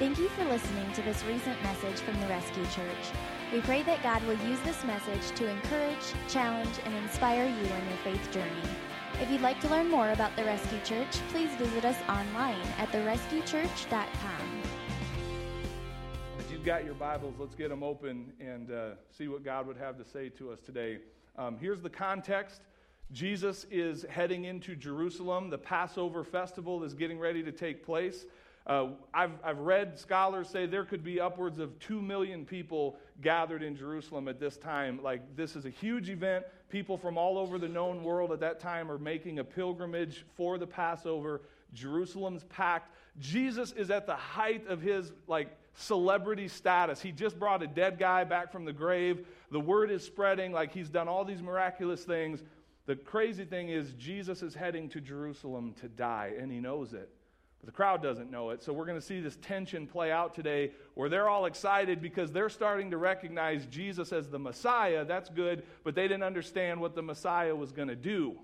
Thank you for listening to this recent message from the Rescue Church. We pray that God will use this message to encourage, challenge, and inspire you in your faith journey. If you'd like to learn more about the Rescue Church, please visit us online at therescuechurch.com. If you've got your Bibles, let's get them open and uh, see what God would have to say to us today. Um, here's the context Jesus is heading into Jerusalem. The Passover festival is getting ready to take place. Uh, I've, I've read scholars say there could be upwards of 2 million people gathered in Jerusalem at this time. Like, this is a huge event. People from all over the known world at that time are making a pilgrimage for the Passover. Jerusalem's packed. Jesus is at the height of his, like, celebrity status. He just brought a dead guy back from the grave. The word is spreading, like, he's done all these miraculous things. The crazy thing is, Jesus is heading to Jerusalem to die, and he knows it. But the crowd doesn't know it. So we're going to see this tension play out today where they're all excited because they're starting to recognize Jesus as the Messiah. That's good, but they didn't understand what the Messiah was going to do.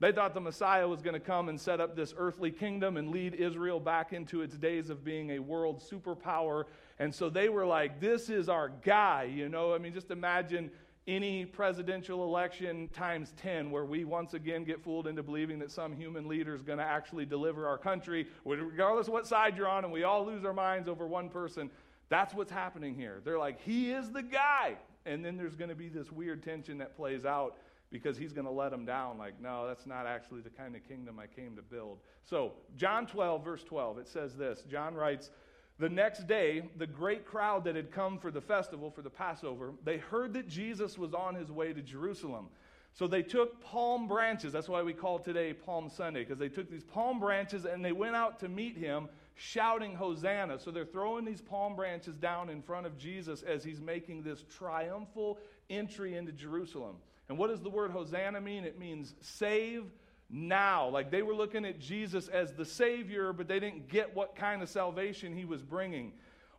They thought the Messiah was going to come and set up this earthly kingdom and lead Israel back into its days of being a world superpower. And so they were like, this is our guy, you know? I mean, just imagine any presidential election times 10 where we once again get fooled into believing that some human leader is going to actually deliver our country regardless of what side you're on and we all lose our minds over one person. That's what's happening here. They're like he is the guy. And then there's going to be this weird tension that plays out because he's going to let them down like no that's not actually the kind of kingdom i came to build. So john 12 verse 12 it says this. John writes the next day, the great crowd that had come for the festival, for the Passover, they heard that Jesus was on his way to Jerusalem. So they took palm branches. That's why we call today Palm Sunday, because they took these palm branches and they went out to meet him shouting Hosanna. So they're throwing these palm branches down in front of Jesus as he's making this triumphal entry into Jerusalem. And what does the word Hosanna mean? It means save, now. Like they were looking at Jesus as the Savior, but they didn't get what kind of salvation he was bringing.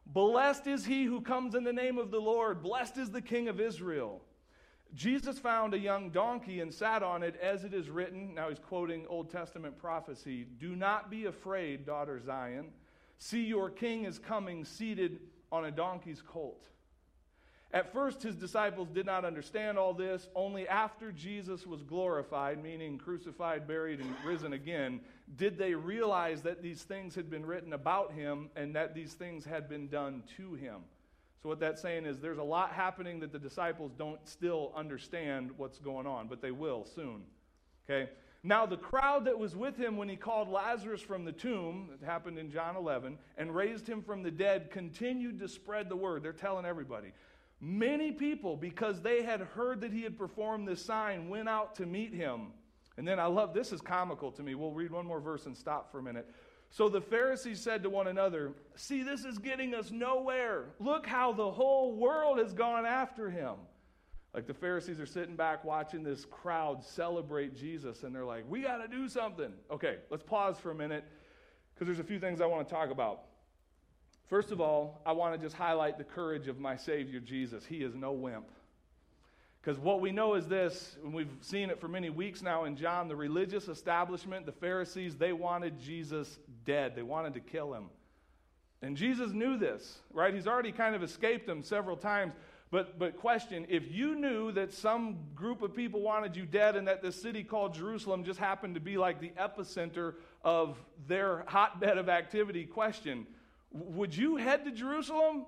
Blessed is he who comes in the name of the Lord. Blessed is the King of Israel. Jesus found a young donkey and sat on it, as it is written. Now he's quoting Old Testament prophecy Do not be afraid, daughter Zion. See, your king is coming seated on a donkey's colt. At first, his disciples did not understand all this. Only after Jesus was glorified, meaning crucified, buried, and risen again, did they realize that these things had been written about him and that these things had been done to him. So, what that's saying is there's a lot happening that the disciples don't still understand what's going on, but they will soon. Okay? Now, the crowd that was with him when he called Lazarus from the tomb, that happened in John 11, and raised him from the dead, continued to spread the word. They're telling everybody. Many people, because they had heard that he had performed this sign, went out to meet him. And then I love this is comical to me. We'll read one more verse and stop for a minute. So the Pharisees said to one another, See, this is getting us nowhere. Look how the whole world has gone after him. Like the Pharisees are sitting back watching this crowd celebrate Jesus, and they're like, We got to do something. Okay, let's pause for a minute because there's a few things I want to talk about. First of all, I want to just highlight the courage of my Savior Jesus. He is no wimp. Because what we know is this, and we've seen it for many weeks now in John, the religious establishment, the Pharisees, they wanted Jesus dead. They wanted to kill him. And Jesus knew this, right? He's already kind of escaped them several times. But, but question if you knew that some group of people wanted you dead and that this city called Jerusalem just happened to be like the epicenter of their hotbed of activity, question would you head to Jerusalem?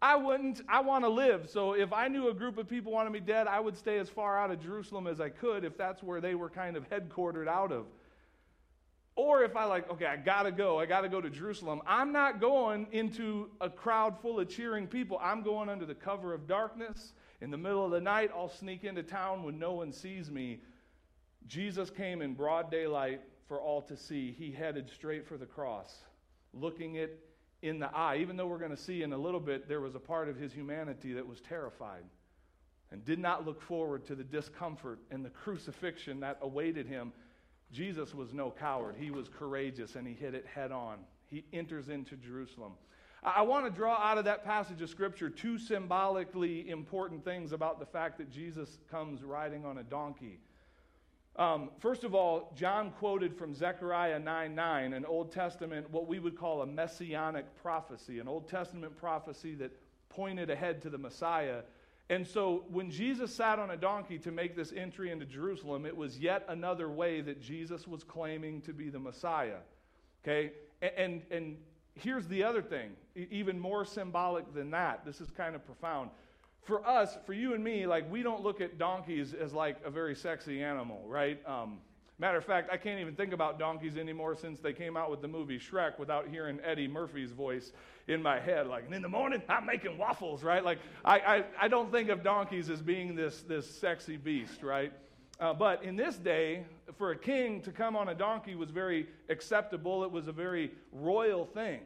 I wouldn't. I want to live. So if I knew a group of people wanted me dead, I would stay as far out of Jerusalem as I could if that's where they were kind of headquartered out of. Or if I like, okay, I got to go. I got to go to Jerusalem. I'm not going into a crowd full of cheering people. I'm going under the cover of darkness. In the middle of the night, I'll sneak into town when no one sees me. Jesus came in broad daylight for all to see. He headed straight for the cross, looking at in the eye, even though we're going to see in a little bit, there was a part of his humanity that was terrified and did not look forward to the discomfort and the crucifixion that awaited him. Jesus was no coward. He was courageous and he hit it head on. He enters into Jerusalem. I want to draw out of that passage of Scripture two symbolically important things about the fact that Jesus comes riding on a donkey. Um, first of all, John quoted from Zechariah 9 9, an Old Testament, what we would call a messianic prophecy, an Old Testament prophecy that pointed ahead to the Messiah. And so when Jesus sat on a donkey to make this entry into Jerusalem, it was yet another way that Jesus was claiming to be the Messiah. Okay? And, and, and here's the other thing, even more symbolic than that. This is kind of profound for us, for you and me, like we don't look at donkeys as like a very sexy animal, right? Um, matter of fact, I can't even think about donkeys anymore since they came out with the movie Shrek without hearing Eddie Murphy's voice in my head. Like, and in the morning, I'm making waffles, right? Like, I, I, I don't think of donkeys as being this, this sexy beast, right? Uh, but in this day, for a king to come on a donkey was very acceptable. It was a very royal thing.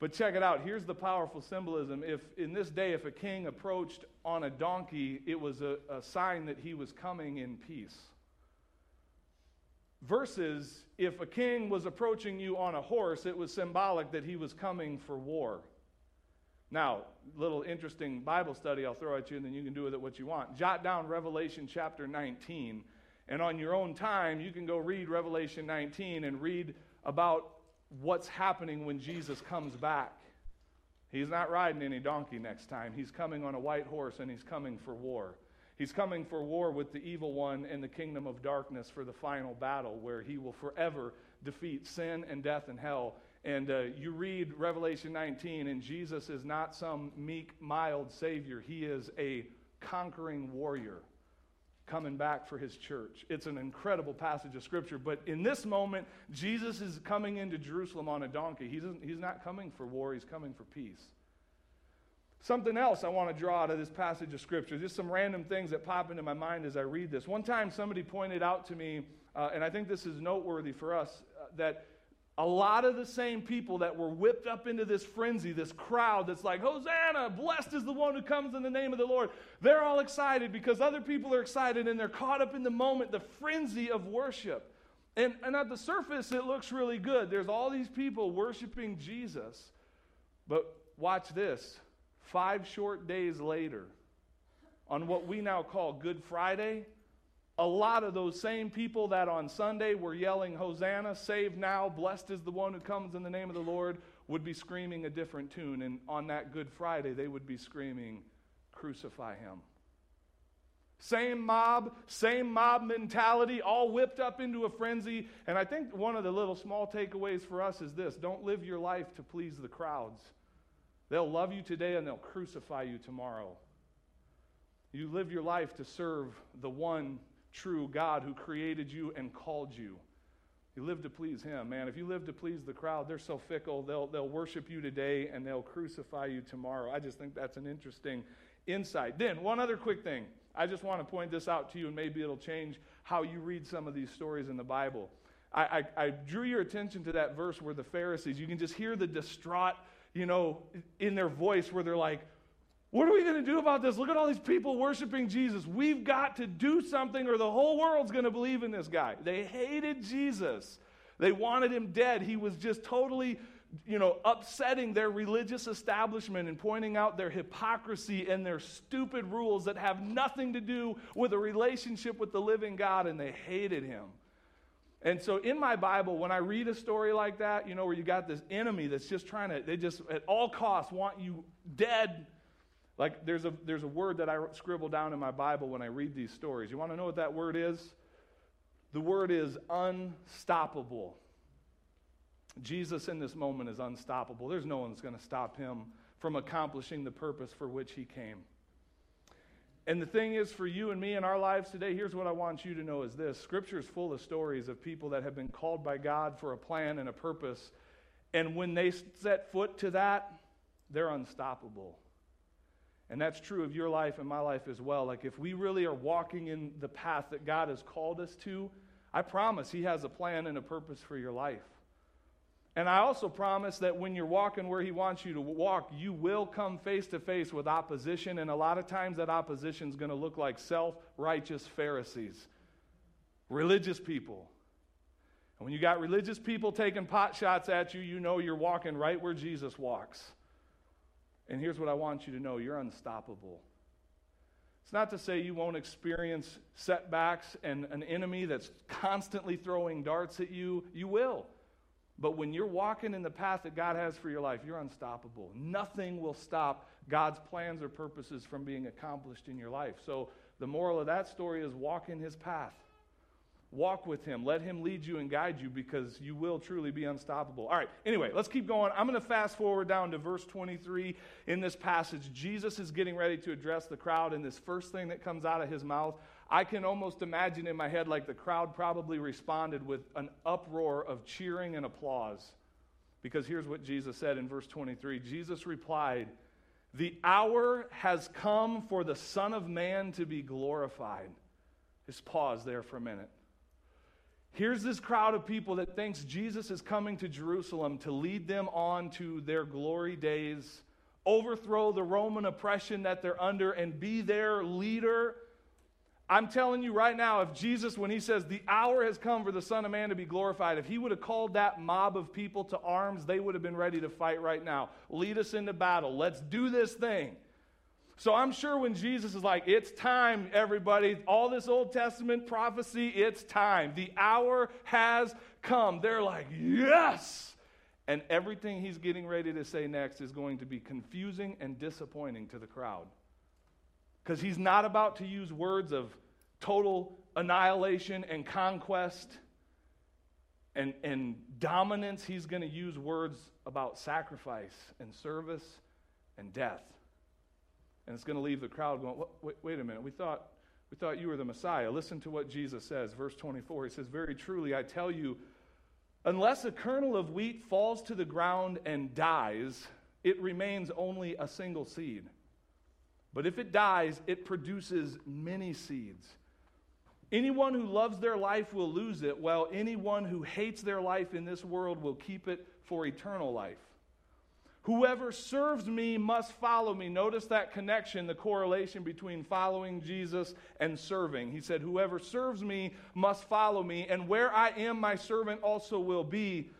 But check it out. Here's the powerful symbolism. If in this day, if a king approached on a donkey, it was a, a sign that he was coming in peace. Versus if a king was approaching you on a horse, it was symbolic that he was coming for war. Now, little interesting Bible study I'll throw at you, and then you can do with it what you want. Jot down Revelation chapter 19, and on your own time, you can go read Revelation 19 and read about what's happening when Jesus comes back. He's not riding any donkey next time. He's coming on a white horse and he's coming for war. He's coming for war with the evil one and the kingdom of darkness for the final battle where he will forever defeat sin and death and hell. And uh, you read Revelation 19, and Jesus is not some meek, mild Savior. He is a conquering warrior coming back for his church. It's an incredible passage of scripture. But in this moment, Jesus is coming into Jerusalem on a donkey. He he's not coming for war, he's coming for peace. Something else I want to draw out of this passage of scripture, just some random things that pop into my mind as I read this. One time, somebody pointed out to me, uh, and I think this is noteworthy for us, uh, that a lot of the same people that were whipped up into this frenzy, this crowd that's like, Hosanna, blessed is the one who comes in the name of the Lord. They're all excited because other people are excited and they're caught up in the moment, the frenzy of worship. And, and at the surface, it looks really good. There's all these people worshiping Jesus. But watch this five short days later, on what we now call Good Friday, a lot of those same people that on Sunday were yelling, Hosanna, save now, blessed is the one who comes in the name of the Lord, would be screaming a different tune. And on that Good Friday, they would be screaming, Crucify him. Same mob, same mob mentality, all whipped up into a frenzy. And I think one of the little small takeaways for us is this don't live your life to please the crowds. They'll love you today and they'll crucify you tomorrow. You live your life to serve the one true God who created you and called you. You live to please Him, man. If you live to please the crowd, they're so fickle. They'll, they'll worship you today and they'll crucify you tomorrow. I just think that's an interesting insight. Then, one other quick thing. I just want to point this out to you, and maybe it'll change how you read some of these stories in the Bible. I, I, I drew your attention to that verse where the Pharisees, you can just hear the distraught, you know, in their voice where they're like, what are we going to do about this? Look at all these people worshiping Jesus. We've got to do something or the whole world's going to believe in this guy. They hated Jesus. They wanted him dead. He was just totally, you know, upsetting their religious establishment and pointing out their hypocrisy and their stupid rules that have nothing to do with a relationship with the living God, and they hated him. And so in my Bible, when I read a story like that, you know, where you got this enemy that's just trying to, they just at all costs want you dead like there's a, there's a word that I scribble down in my Bible when I read these stories. You want to know what that word is? The word is unstoppable. Jesus in this moment is unstoppable. There's no one that's going to stop him from accomplishing the purpose for which he came. And the thing is, for you and me in our lives today, here's what I want you to know is this Scripture is full of stories of people that have been called by God for a plan and a purpose. And when they set foot to that, they're unstoppable. And that's true of your life and my life as well. Like, if we really are walking in the path that God has called us to, I promise He has a plan and a purpose for your life. And I also promise that when you're walking where He wants you to walk, you will come face to face with opposition. And a lot of times that opposition is going to look like self righteous Pharisees, religious people. And when you got religious people taking pot shots at you, you know you're walking right where Jesus walks. And here's what I want you to know you're unstoppable. It's not to say you won't experience setbacks and an enemy that's constantly throwing darts at you. You will. But when you're walking in the path that God has for your life, you're unstoppable. Nothing will stop God's plans or purposes from being accomplished in your life. So the moral of that story is walk in his path. Walk with him. Let him lead you and guide you because you will truly be unstoppable. All right, anyway, let's keep going. I'm going to fast forward down to verse 23 in this passage. Jesus is getting ready to address the crowd, and this first thing that comes out of his mouth I can almost imagine in my head like the crowd probably responded with an uproar of cheering and applause. Because here's what Jesus said in verse 23 Jesus replied, The hour has come for the Son of Man to be glorified. Just pause there for a minute. Here's this crowd of people that thinks Jesus is coming to Jerusalem to lead them on to their glory days, overthrow the Roman oppression that they're under, and be their leader I'm telling you right now, if Jesus, when he says the hour has come for the Son of Man to be glorified, if he would have called that mob of people to arms, they would have been ready to fight right now. Lead us into battle. Let's do this thing. So I'm sure when Jesus is like, it's time, everybody, all this Old Testament prophecy, it's time. The hour has come. They're like, yes. And everything he's getting ready to say next is going to be confusing and disappointing to the crowd. Because he's not about to use words of total annihilation and conquest and, and dominance. He's going to use words about sacrifice and service and death. And it's going to leave the crowd going, wait, wait a minute, we thought, we thought you were the Messiah. Listen to what Jesus says, verse 24. He says, Very truly, I tell you, unless a kernel of wheat falls to the ground and dies, it remains only a single seed. But if it dies, it produces many seeds. Anyone who loves their life will lose it, while anyone who hates their life in this world will keep it for eternal life. Whoever serves me must follow me. Notice that connection, the correlation between following Jesus and serving. He said, Whoever serves me must follow me, and where I am, my servant also will be.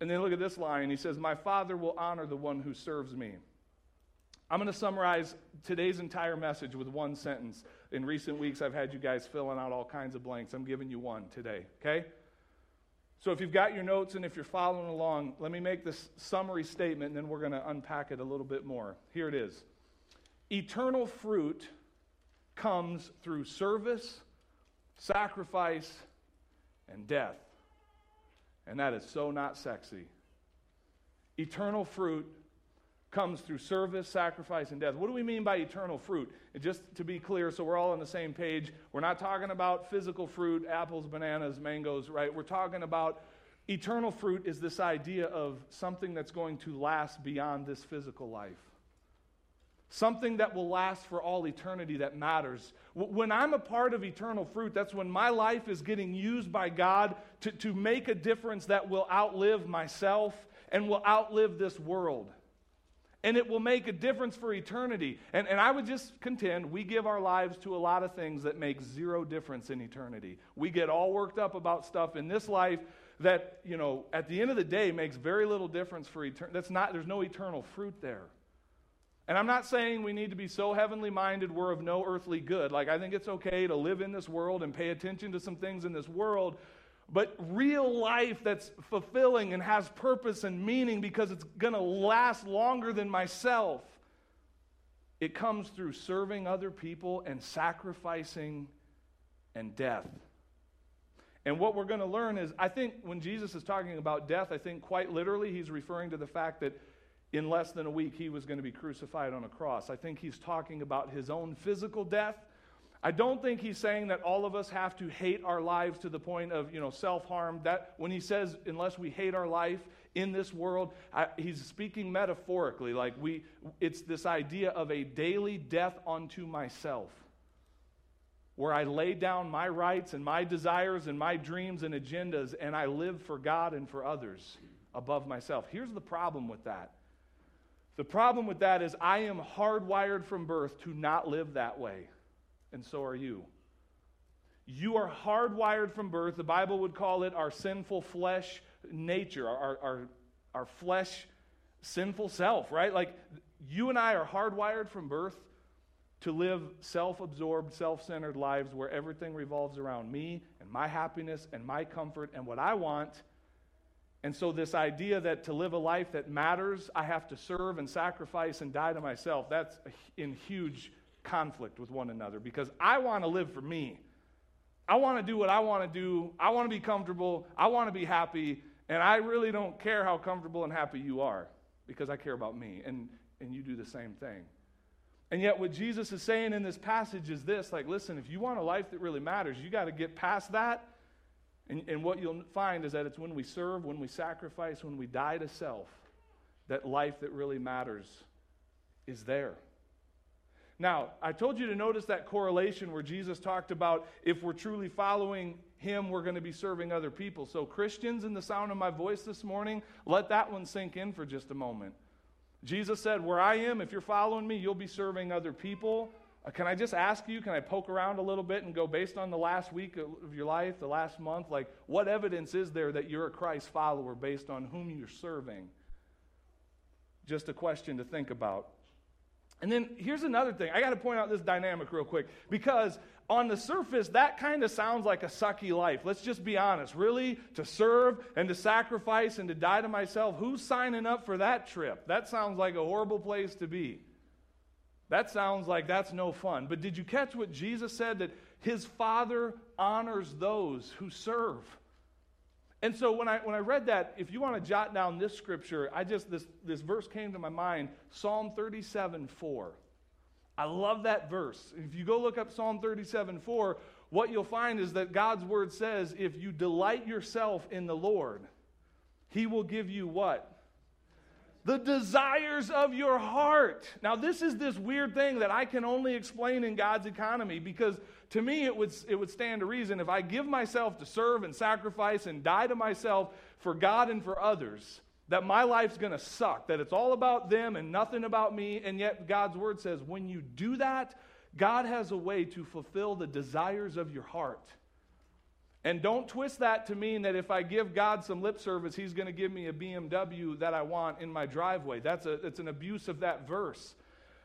And then look at this line. He says, My Father will honor the one who serves me. I'm going to summarize today's entire message with one sentence. In recent weeks, I've had you guys filling out all kinds of blanks. I'm giving you one today, okay? So if you've got your notes and if you're following along, let me make this summary statement and then we're going to unpack it a little bit more. Here it is Eternal fruit comes through service, sacrifice, and death. And that is so not sexy. Eternal fruit comes through service, sacrifice, and death. What do we mean by eternal fruit? Just to be clear, so we're all on the same page, we're not talking about physical fruit, apples, bananas, mangoes, right? We're talking about eternal fruit is this idea of something that's going to last beyond this physical life. Something that will last for all eternity that matters. When I'm a part of eternal fruit, that's when my life is getting used by God to, to make a difference that will outlive myself and will outlive this world and it will make a difference for eternity. And, and I would just contend we give our lives to a lot of things that make zero difference in eternity. We get all worked up about stuff in this life that, you know, at the end of the day makes very little difference for eternity. That's not, there's no eternal fruit there. And I'm not saying we need to be so heavenly minded we're of no earthly good. Like, I think it's okay to live in this world and pay attention to some things in this world, but real life that's fulfilling and has purpose and meaning because it's going to last longer than myself. It comes through serving other people and sacrificing and death. And what we're going to learn is, I think when Jesus is talking about death, I think quite literally he's referring to the fact that in less than a week he was going to be crucified on a cross. I think he's talking about his own physical death I don't think he's saying that all of us have to hate our lives to the point of, you know, self-harm. That when he says unless we hate our life in this world, I, he's speaking metaphorically. Like we, it's this idea of a daily death unto myself, where I lay down my rights and my desires and my dreams and agendas, and I live for God and for others above myself. Here's the problem with that. The problem with that is I am hardwired from birth to not live that way and so are you. You are hardwired from birth. The Bible would call it our sinful flesh nature, our, our, our flesh sinful self, right? Like you and I are hardwired from birth to live self absorbed, self centered lives where everything revolves around me and my happiness and my comfort and what I want. And so, this idea that to live a life that matters, I have to serve and sacrifice and die to myself, that's in huge conflict with one another because I want to live for me. I want to do what I want to do. I want to be comfortable. I want to be happy. And I really don't care how comfortable and happy you are because I care about me. And, and you do the same thing. And yet, what Jesus is saying in this passage is this like, listen, if you want a life that really matters, you got to get past that. And, and what you'll find is that it's when we serve, when we sacrifice, when we die to self, that life that really matters is there. Now, I told you to notice that correlation where Jesus talked about if we're truly following him, we're going to be serving other people. So, Christians, in the sound of my voice this morning, let that one sink in for just a moment. Jesus said, Where I am, if you're following me, you'll be serving other people. Uh, can I just ask you, can I poke around a little bit and go based on the last week of your life, the last month? Like, what evidence is there that you're a Christ follower based on whom you're serving? Just a question to think about. And then here's another thing. I got to point out this dynamic real quick because on the surface, that kind of sounds like a sucky life. Let's just be honest. Really, to serve and to sacrifice and to die to myself, who's signing up for that trip? That sounds like a horrible place to be. That sounds like that's no fun. But did you catch what Jesus said? That his Father honors those who serve. And so when I, when I read that, if you want to jot down this scripture, I just, this, this verse came to my mind Psalm 37 4. I love that verse. If you go look up Psalm 37 4, what you'll find is that God's word says, if you delight yourself in the Lord, he will give you what? The desires of your heart. Now, this is this weird thing that I can only explain in God's economy because to me, it would, it would stand to reason if I give myself to serve and sacrifice and die to myself for God and for others, that my life's going to suck, that it's all about them and nothing about me. And yet, God's word says when you do that, God has a way to fulfill the desires of your heart. And don't twist that to mean that if I give God some lip service, He's going to give me a BMW that I want in my driveway. That's, a, that's an abuse of that verse.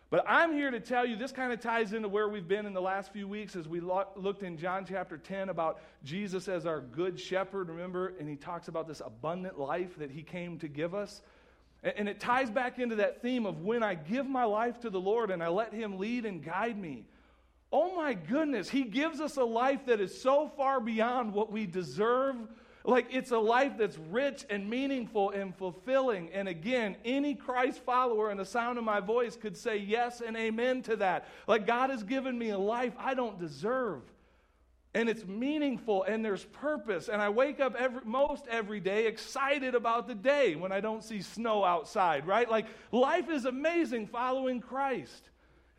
But I'm here to tell you, this kind of ties into where we've been in the last few weeks as we lo- looked in John chapter 10 about Jesus as our good shepherd, remember? And he talks about this abundant life that he came to give us. And it ties back into that theme of when I give my life to the Lord and I let him lead and guide me. Oh my goodness, he gives us a life that is so far beyond what we deserve like it's a life that's rich and meaningful and fulfilling. And again, any Christ follower in the sound of my voice could say yes and amen to that. Like God has given me a life I don't deserve. And it's meaningful and there's purpose. And I wake up every, most every day excited about the day when I don't see snow outside, right? Like life is amazing following Christ.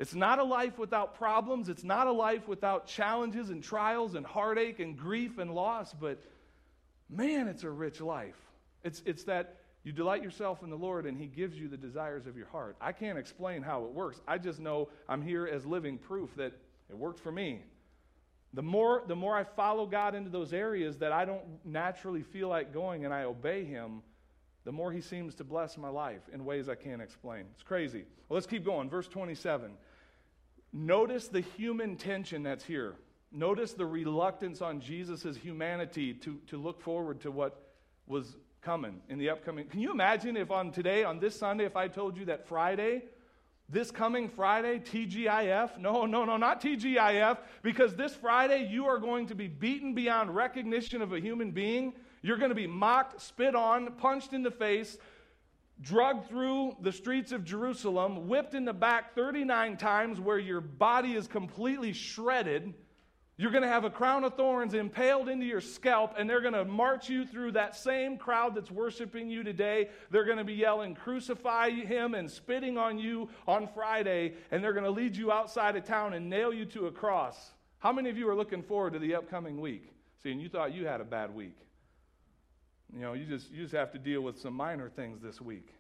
It's not a life without problems. It's not a life without challenges and trials and heartache and grief and loss, but man, it's a rich life. It's, it's that you delight yourself in the Lord and He gives you the desires of your heart. I can't explain how it works. I just know I'm here as living proof that it worked for me. The more, the more I follow God into those areas that I don't naturally feel like going and I obey Him, the more He seems to bless my life in ways I can't explain. It's crazy. Well, let's keep going. Verse 27. Notice the human tension that's here. Notice the reluctance on Jesus' humanity to, to look forward to what was coming in the upcoming. Can you imagine if on today, on this Sunday, if I told you that Friday, this coming Friday, TGIF, no, no, no, not TGIF, because this Friday you are going to be beaten beyond recognition of a human being. You're going to be mocked, spit on, punched in the face, drugged through the streets of Jerusalem, whipped in the back 39 times, where your body is completely shredded you're going to have a crown of thorns impaled into your scalp, and they're going to march you through that same crowd that's worshiping you today. They're going to be yelling, Crucify him, and spitting on you on Friday, and they're going to lead you outside of town and nail you to a cross. How many of you are looking forward to the upcoming week? See, and you thought you had a bad week. You know, you just, you just have to deal with some minor things this week.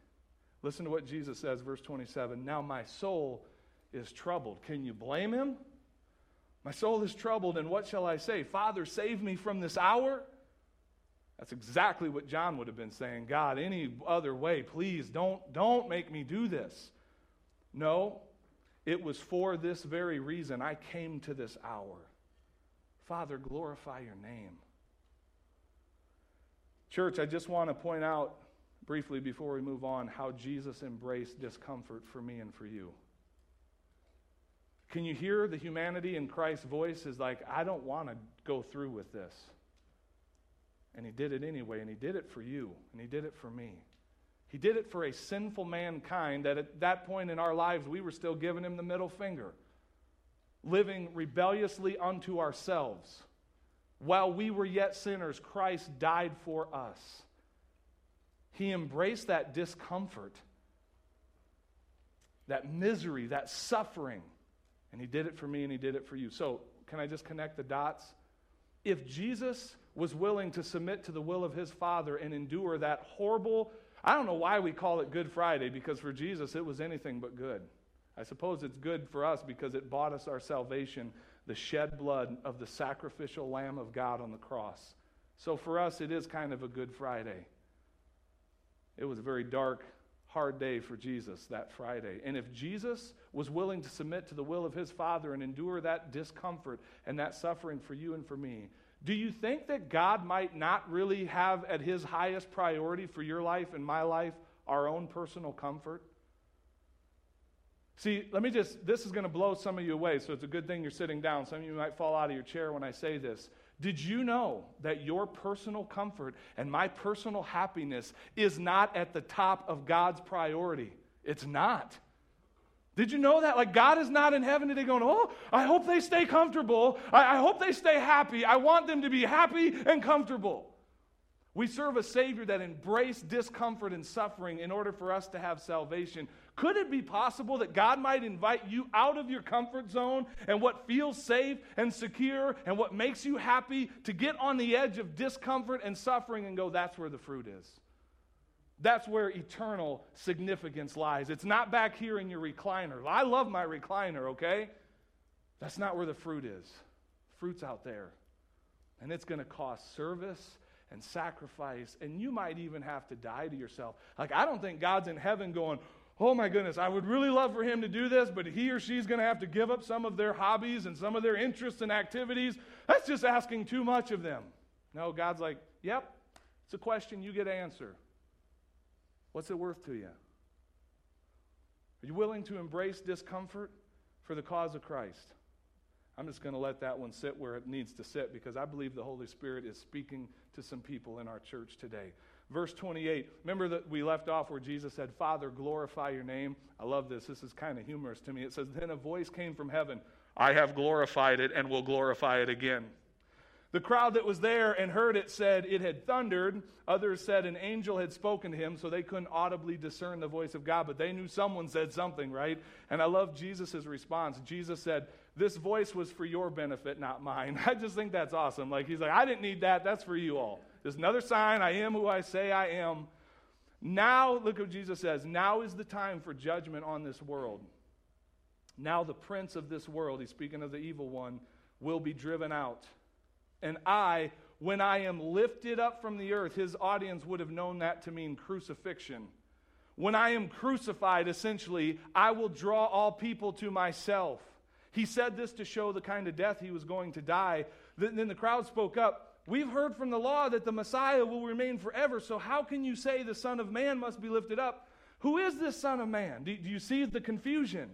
Listen to what Jesus says, verse 27. Now my soul is troubled. Can you blame him? My soul is troubled, and what shall I say? Father, save me from this hour? That's exactly what John would have been saying. God, any other way, please don't, don't make me do this. No. It was for this very reason I came to this hour. Father, glorify your name. Church, I just want to point out briefly before we move on how Jesus embraced discomfort for me and for you. Can you hear the humanity in Christ's voice is like, I don't want to go through with this. And he did it anyway, and he did it for you, and he did it for me. He did it for a sinful mankind that at that point in our lives we were still giving him the middle finger, living rebelliously unto ourselves. While we were yet sinners, Christ died for us. He embraced that discomfort, that misery, that suffering and he did it for me and he did it for you. So, can I just connect the dots? If Jesus was willing to submit to the will of his Father and endure that horrible, I don't know why we call it Good Friday, because for Jesus it was anything but good. I suppose it's good for us because it bought us our salvation, the shed blood of the sacrificial Lamb of God on the cross. So for us, it is kind of a Good Friday. It was a very dark, hard day for Jesus that Friday. And if Jesus was willing to submit to the will of his Father and endure that discomfort and that suffering for you and for me, do you think that God might not really have at his highest priority for your life and my life our own personal comfort? See, let me just, this is going to blow some of you away, so it's a good thing you're sitting down. Some of you might fall out of your chair when I say this. Did you know that your personal comfort and my personal happiness is not at the top of God's priority? It's not. Did you know that? Like, God is not in heaven today going, Oh, I hope they stay comfortable. I, I hope they stay happy. I want them to be happy and comfortable. We serve a Savior that embraced discomfort and suffering in order for us to have salvation. Could it be possible that God might invite you out of your comfort zone and what feels safe and secure and what makes you happy to get on the edge of discomfort and suffering and go, that's where the fruit is? That's where eternal significance lies. It's not back here in your recliner. I love my recliner, okay? That's not where the fruit is. Fruit's out there. And it's going to cost service and sacrifice, and you might even have to die to yourself. Like, I don't think God's in heaven going, oh my goodness, I would really love for him to do this, but he or she's going to have to give up some of their hobbies and some of their interests and activities. That's just asking too much of them. No, God's like, yep, it's a question you get to answer. What's it worth to you? Are you willing to embrace discomfort for the cause of Christ? I'm just going to let that one sit where it needs to sit because I believe the Holy Spirit is speaking to some people in our church today. Verse 28, remember that we left off where Jesus said, Father, glorify your name. I love this. This is kind of humorous to me. It says, Then a voice came from heaven I have glorified it and will glorify it again. The crowd that was there and heard it said it had thundered. Others said an angel had spoken to him, so they couldn't audibly discern the voice of God, but they knew someone said something, right? And I love Jesus' response. Jesus said, This voice was for your benefit, not mine. I just think that's awesome. Like, he's like, I didn't need that. That's for you all. There's another sign I am who I say I am. Now, look what Jesus says now is the time for judgment on this world. Now, the prince of this world, he's speaking of the evil one, will be driven out. And I, when I am lifted up from the earth, his audience would have known that to mean crucifixion. When I am crucified, essentially, I will draw all people to myself. He said this to show the kind of death he was going to die. Then the crowd spoke up. We've heard from the law that the Messiah will remain forever, so how can you say the Son of Man must be lifted up? Who is this Son of Man? Do, do you see the confusion?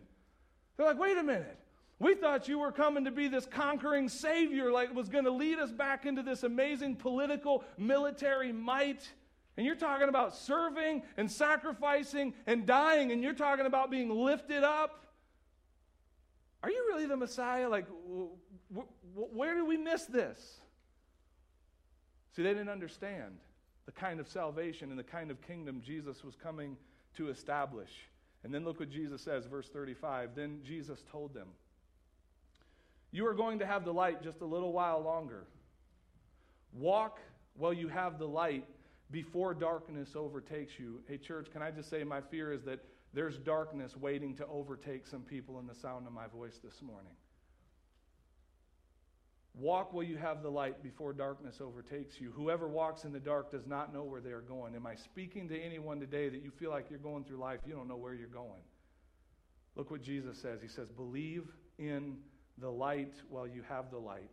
They're like, wait a minute. We thought you were coming to be this conquering Savior, like was going to lead us back into this amazing political, military might. And you're talking about serving and sacrificing and dying, and you're talking about being lifted up. Are you really the Messiah? Like, where did we miss this? See, they didn't understand the kind of salvation and the kind of kingdom Jesus was coming to establish. And then look what Jesus says, verse 35. Then Jesus told them, You are going to have the light just a little while longer. Walk while you have the light before darkness overtakes you. Hey, church, can I just say my fear is that there's darkness waiting to overtake some people in the sound of my voice this morning. Walk while you have the light before darkness overtakes you. Whoever walks in the dark does not know where they are going. Am I speaking to anyone today that you feel like you're going through life, you don't know where you're going? Look what Jesus says. He says, Believe in the light while you have the light,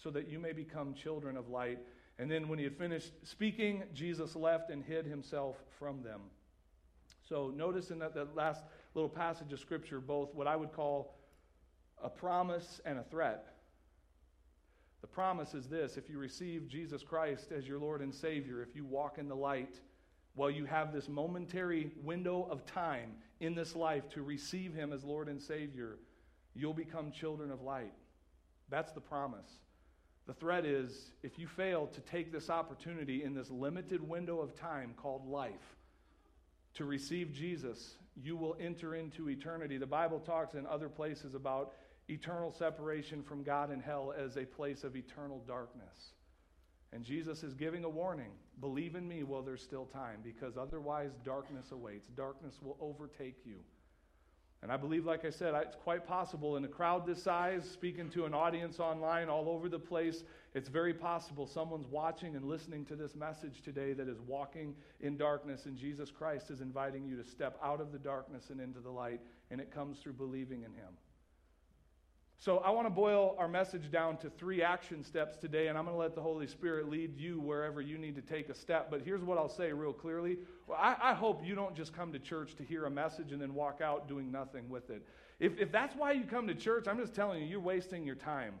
so that you may become children of light. And then when he had finished speaking, Jesus left and hid himself from them. So notice in that, that last little passage of Scripture both what I would call a promise and a threat. The promise is this if you receive Jesus Christ as your Lord and Savior, if you walk in the light, while you have this momentary window of time in this life to receive Him as Lord and Savior, you'll become children of light. That's the promise. The threat is if you fail to take this opportunity in this limited window of time called life to receive Jesus, you will enter into eternity. The Bible talks in other places about eternal separation from God and hell as a place of eternal darkness. And Jesus is giving a warning believe in me while there's still time, because otherwise darkness awaits. Darkness will overtake you. And I believe, like I said, it's quite possible in a crowd this size, speaking to an audience online all over the place, it's very possible someone's watching and listening to this message today that is walking in darkness, and Jesus Christ is inviting you to step out of the darkness and into the light, and it comes through believing in Him. So, I want to boil our message down to three action steps today, and I'm going to let the Holy Spirit lead you wherever you need to take a step. But here's what I'll say real clearly. Well, I, I, hope you don't just come to church to hear a message and then walk out doing nothing with it. If, if that's why you come to church, I'm just telling you, you're wasting your time.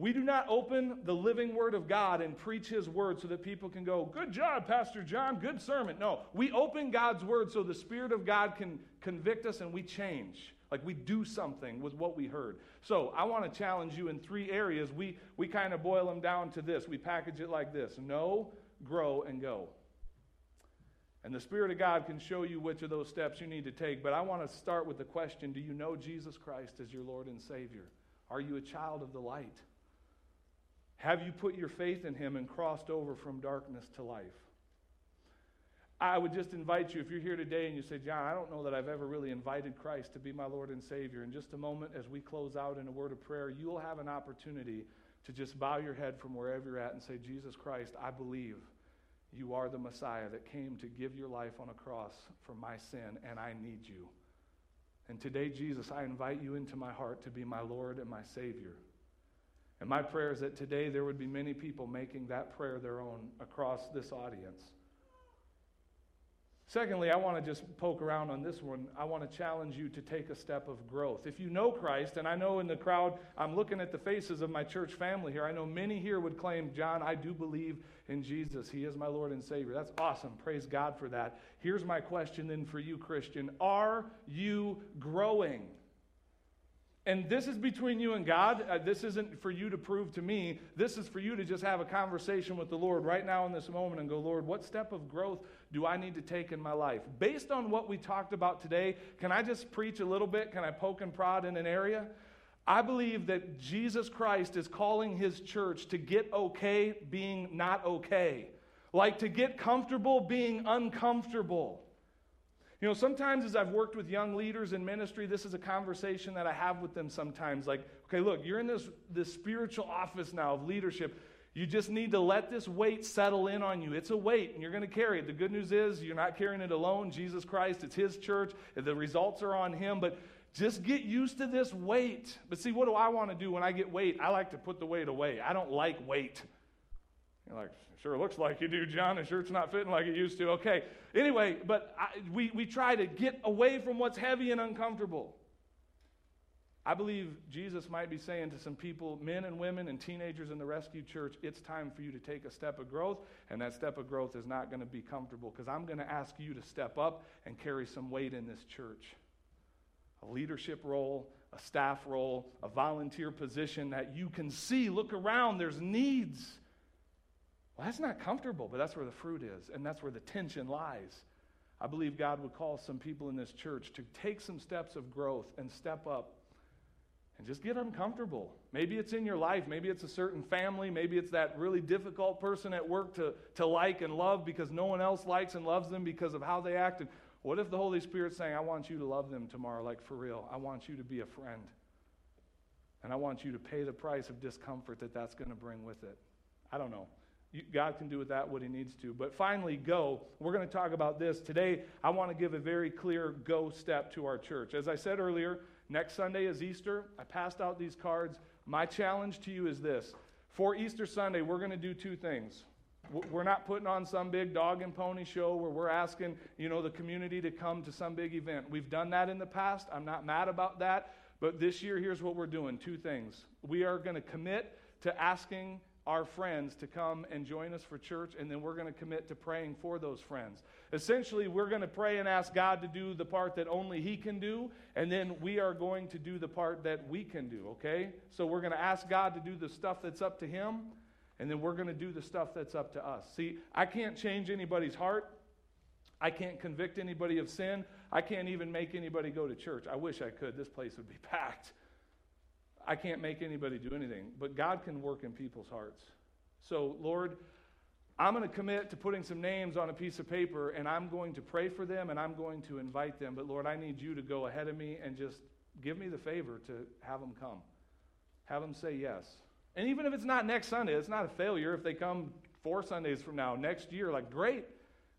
We do not open the living Word of God and preach His Word so that people can go, Good job, Pastor John, good sermon. No, we open God's Word so the Spirit of God can convict us and we change. Like we do something with what we heard. So I want to challenge you in three areas. We, we kind of boil them down to this. We package it like this know, grow, and go. And the Spirit of God can show you which of those steps you need to take. But I want to start with the question Do you know Jesus Christ as your Lord and Savior? Are you a child of the light? Have you put your faith in Him and crossed over from darkness to life? I would just invite you, if you're here today and you say, John, I don't know that I've ever really invited Christ to be my Lord and Savior, in just a moment as we close out in a word of prayer, you'll have an opportunity to just bow your head from wherever you're at and say, Jesus Christ, I believe you are the Messiah that came to give your life on a cross for my sin, and I need you. And today, Jesus, I invite you into my heart to be my Lord and my Savior. And my prayer is that today there would be many people making that prayer their own across this audience. Secondly, I want to just poke around on this one. I want to challenge you to take a step of growth. If you know Christ, and I know in the crowd, I'm looking at the faces of my church family here. I know many here would claim, John, I do believe in Jesus. He is my Lord and Savior. That's awesome. Praise God for that. Here's my question then for you, Christian Are you growing? And this is between you and God. Uh, this isn't for you to prove to me. This is for you to just have a conversation with the Lord right now in this moment and go, Lord, what step of growth do I need to take in my life? Based on what we talked about today, can I just preach a little bit? Can I poke and prod in an area? I believe that Jesus Christ is calling his church to get okay being not okay, like to get comfortable being uncomfortable. You know, sometimes as I've worked with young leaders in ministry, this is a conversation that I have with them sometimes. Like, okay, look, you're in this, this spiritual office now of leadership. You just need to let this weight settle in on you. It's a weight, and you're going to carry it. The good news is you're not carrying it alone. Jesus Christ, it's His church. The results are on Him. But just get used to this weight. But see, what do I want to do when I get weight? I like to put the weight away. I don't like weight. You're like, sure looks like you do, John. The shirt's not fitting like it used to. Okay. Anyway, but I, we, we try to get away from what's heavy and uncomfortable. I believe Jesus might be saying to some people, men and women and teenagers in the rescue church, it's time for you to take a step of growth, and that step of growth is not going to be comfortable because I'm going to ask you to step up and carry some weight in this church. A leadership role, a staff role, a volunteer position that you can see, look around, there's needs. Well, that's not comfortable, but that's where the fruit is, and that's where the tension lies. I believe God would call some people in this church to take some steps of growth and step up and just get uncomfortable. Maybe it's in your life. Maybe it's a certain family. Maybe it's that really difficult person at work to, to like and love because no one else likes and loves them because of how they act. And what if the Holy Spirit's saying, I want you to love them tomorrow, like for real? I want you to be a friend. And I want you to pay the price of discomfort that that's going to bring with it. I don't know. God can do with that what He needs to. But finally, go. We're going to talk about this. Today, I want to give a very clear go step to our church. As I said earlier, next Sunday is Easter. I passed out these cards. My challenge to you is this for Easter Sunday, we're going to do two things. We're not putting on some big dog and pony show where we're asking, you know, the community to come to some big event. We've done that in the past. I'm not mad about that. But this year, here's what we're doing two things. We are going to commit to asking our friends to come and join us for church, and then we're going to commit to praying for those friends. Essentially, we're going to pray and ask God to do the part that only He can do, and then we are going to do the part that we can do, okay? So we're going to ask God to do the stuff that's up to Him, and then we're going to do the stuff that's up to us. See, I can't change anybody's heart. I can't convict anybody of sin. I can't even make anybody go to church. I wish I could. This place would be packed. I can't make anybody do anything, but God can work in people's hearts. So, Lord, I'm going to commit to putting some names on a piece of paper and I'm going to pray for them and I'm going to invite them. But, Lord, I need you to go ahead of me and just give me the favor to have them come. Have them say yes. And even if it's not next Sunday, it's not a failure. If they come four Sundays from now, next year, like, great.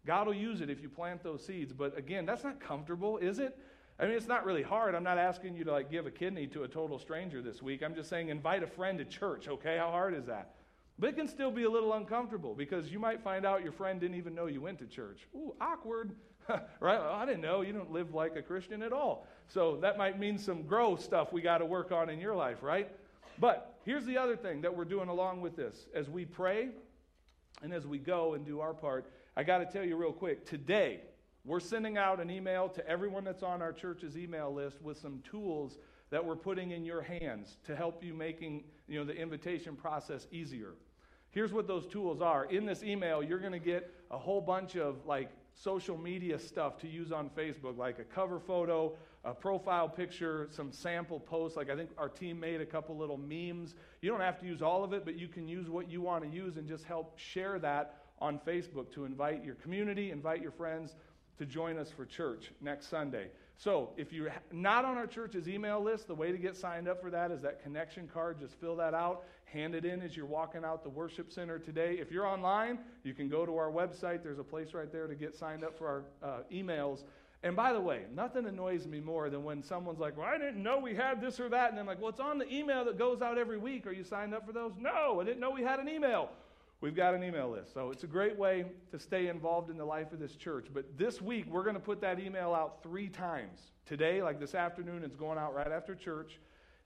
God will use it if you plant those seeds. But again, that's not comfortable, is it? I mean, it's not really hard. I'm not asking you to like give a kidney to a total stranger this week. I'm just saying invite a friend to church, okay? How hard is that? But it can still be a little uncomfortable because you might find out your friend didn't even know you went to church. Ooh, awkward. right? Well, I didn't know. You don't live like a Christian at all. So that might mean some growth stuff we got to work on in your life, right? But here's the other thing that we're doing along with this. As we pray and as we go and do our part, I got to tell you real quick today, we're sending out an email to everyone that's on our church's email list with some tools that we're putting in your hands to help you making you know, the invitation process easier. Here's what those tools are. In this email, you're going to get a whole bunch of like social media stuff to use on Facebook, like a cover photo, a profile picture, some sample posts. Like I think our team made a couple little memes. You don't have to use all of it, but you can use what you want to use and just help share that on Facebook to invite your community, invite your friends to join us for church next Sunday. So, if you're not on our church's email list, the way to get signed up for that is that connection card. Just fill that out, hand it in as you're walking out the worship center today. If you're online, you can go to our website. There's a place right there to get signed up for our uh, emails. And by the way, nothing annoys me more than when someone's like, Well, I didn't know we had this or that. And I'm like, Well, it's on the email that goes out every week. Are you signed up for those? No, I didn't know we had an email. We've got an email list. So it's a great way to stay involved in the life of this church. But this week, we're going to put that email out three times. Today, like this afternoon, it's going out right after church.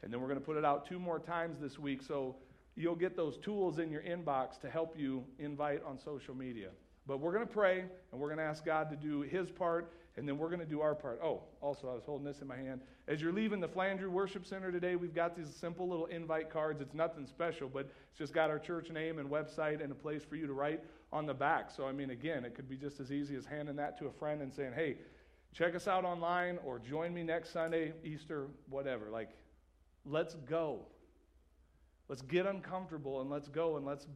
And then we're going to put it out two more times this week. So you'll get those tools in your inbox to help you invite on social media. But we're going to pray and we're going to ask God to do his part and then we're going to do our part. Oh, also, I was holding this in my hand. As you're leaving the Flandreau Worship Center today, we've got these simple little invite cards. It's nothing special, but it's just got our church name and website and a place for you to write on the back. So, I mean, again, it could be just as easy as handing that to a friend and saying, hey, check us out online or join me next Sunday, Easter, whatever. Like, let's go. Let's get uncomfortable and let's go and let's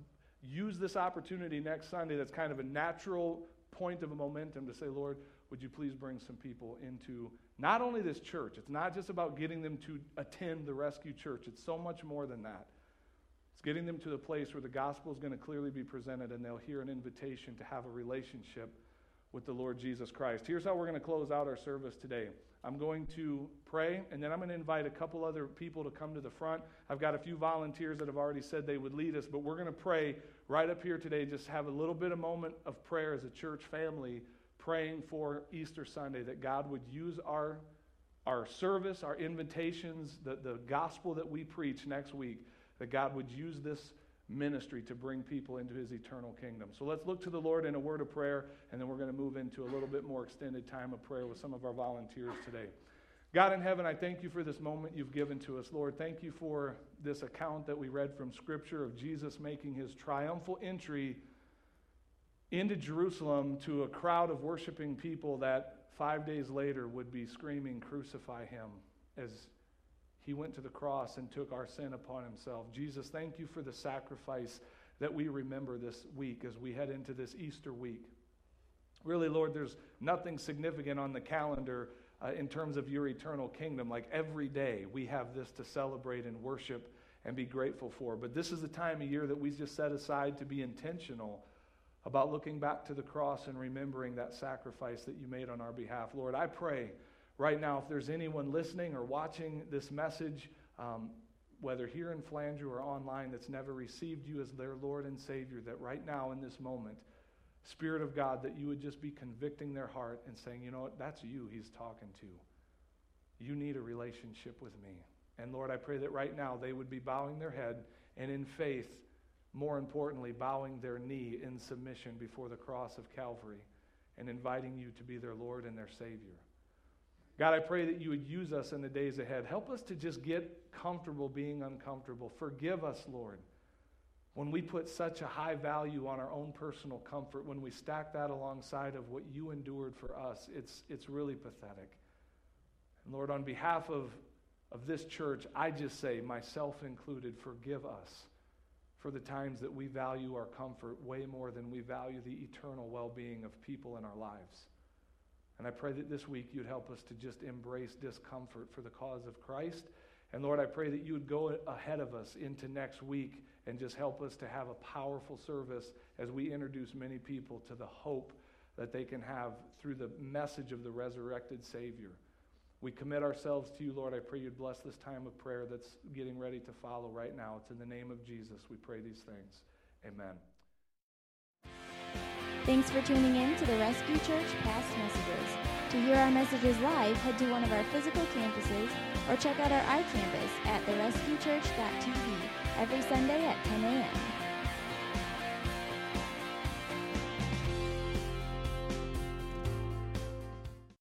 use this opportunity next Sunday that's kind of a natural point of a momentum to say, Lord, would you please bring some people into not only this church, it's not just about getting them to attend the rescue church, it's so much more than that. It's getting them to the place where the gospel is going to clearly be presented and they'll hear an invitation to have a relationship with the Lord Jesus Christ. Here's how we're going to close out our service today. I'm going to pray, and then I'm going to invite a couple other people to come to the front. I've got a few volunteers that have already said they would lead us, but we're going to pray right up here today. Just have a little bit of moment of prayer as a church family praying for Easter Sunday that God would use our, our service, our invitations, the, the gospel that we preach next week, that God would use this ministry to bring people into his eternal kingdom. So let's look to the Lord in a word of prayer, and then we're going to move into a little bit more extended time of prayer with some of our volunteers today. God in heaven, I thank you for this moment you've given to us. Lord, thank you for this account that we read from Scripture of Jesus making his triumphal entry into Jerusalem to a crowd of worshiping people that five days later would be screaming, Crucify him, as he went to the cross and took our sin upon himself. Jesus, thank you for the sacrifice that we remember this week as we head into this Easter week. Really, Lord, there's nothing significant on the calendar uh, in terms of your eternal kingdom. Like every day, we have this to celebrate and worship and be grateful for. But this is the time of year that we just set aside to be intentional about looking back to the cross and remembering that sacrifice that you made on our behalf. Lord, I pray right now if there's anyone listening or watching this message, um, whether here in Flandreau or online, that's never received you as their Lord and Savior, that right now in this moment, Spirit of God, that you would just be convicting their heart and saying, you know what, that's you he's talking to. You need a relationship with me. And Lord, I pray that right now they would be bowing their head and in faith, more importantly, bowing their knee in submission before the cross of Calvary and inviting you to be their Lord and their Savior. God, I pray that you would use us in the days ahead. Help us to just get comfortable being uncomfortable. Forgive us, Lord, when we put such a high value on our own personal comfort, when we stack that alongside of what you endured for us, it's, it's really pathetic. And Lord, on behalf of, of this church, I just say, myself included, forgive us for the times that we value our comfort way more than we value the eternal well being of people in our lives. And I pray that this week you'd help us to just embrace discomfort for the cause of Christ. And Lord, I pray that you would go ahead of us into next week and just help us to have a powerful service as we introduce many people to the hope that they can have through the message of the resurrected Savior. We commit ourselves to you, Lord. I pray you'd bless this time of prayer that's getting ready to follow right now. It's in the name of Jesus we pray these things. Amen. Thanks for tuning in to the Rescue Church Past Messages. To hear our messages live, head to one of our physical campuses or check out our iCampus at therescuechurch.tv every Sunday at 10 a.m.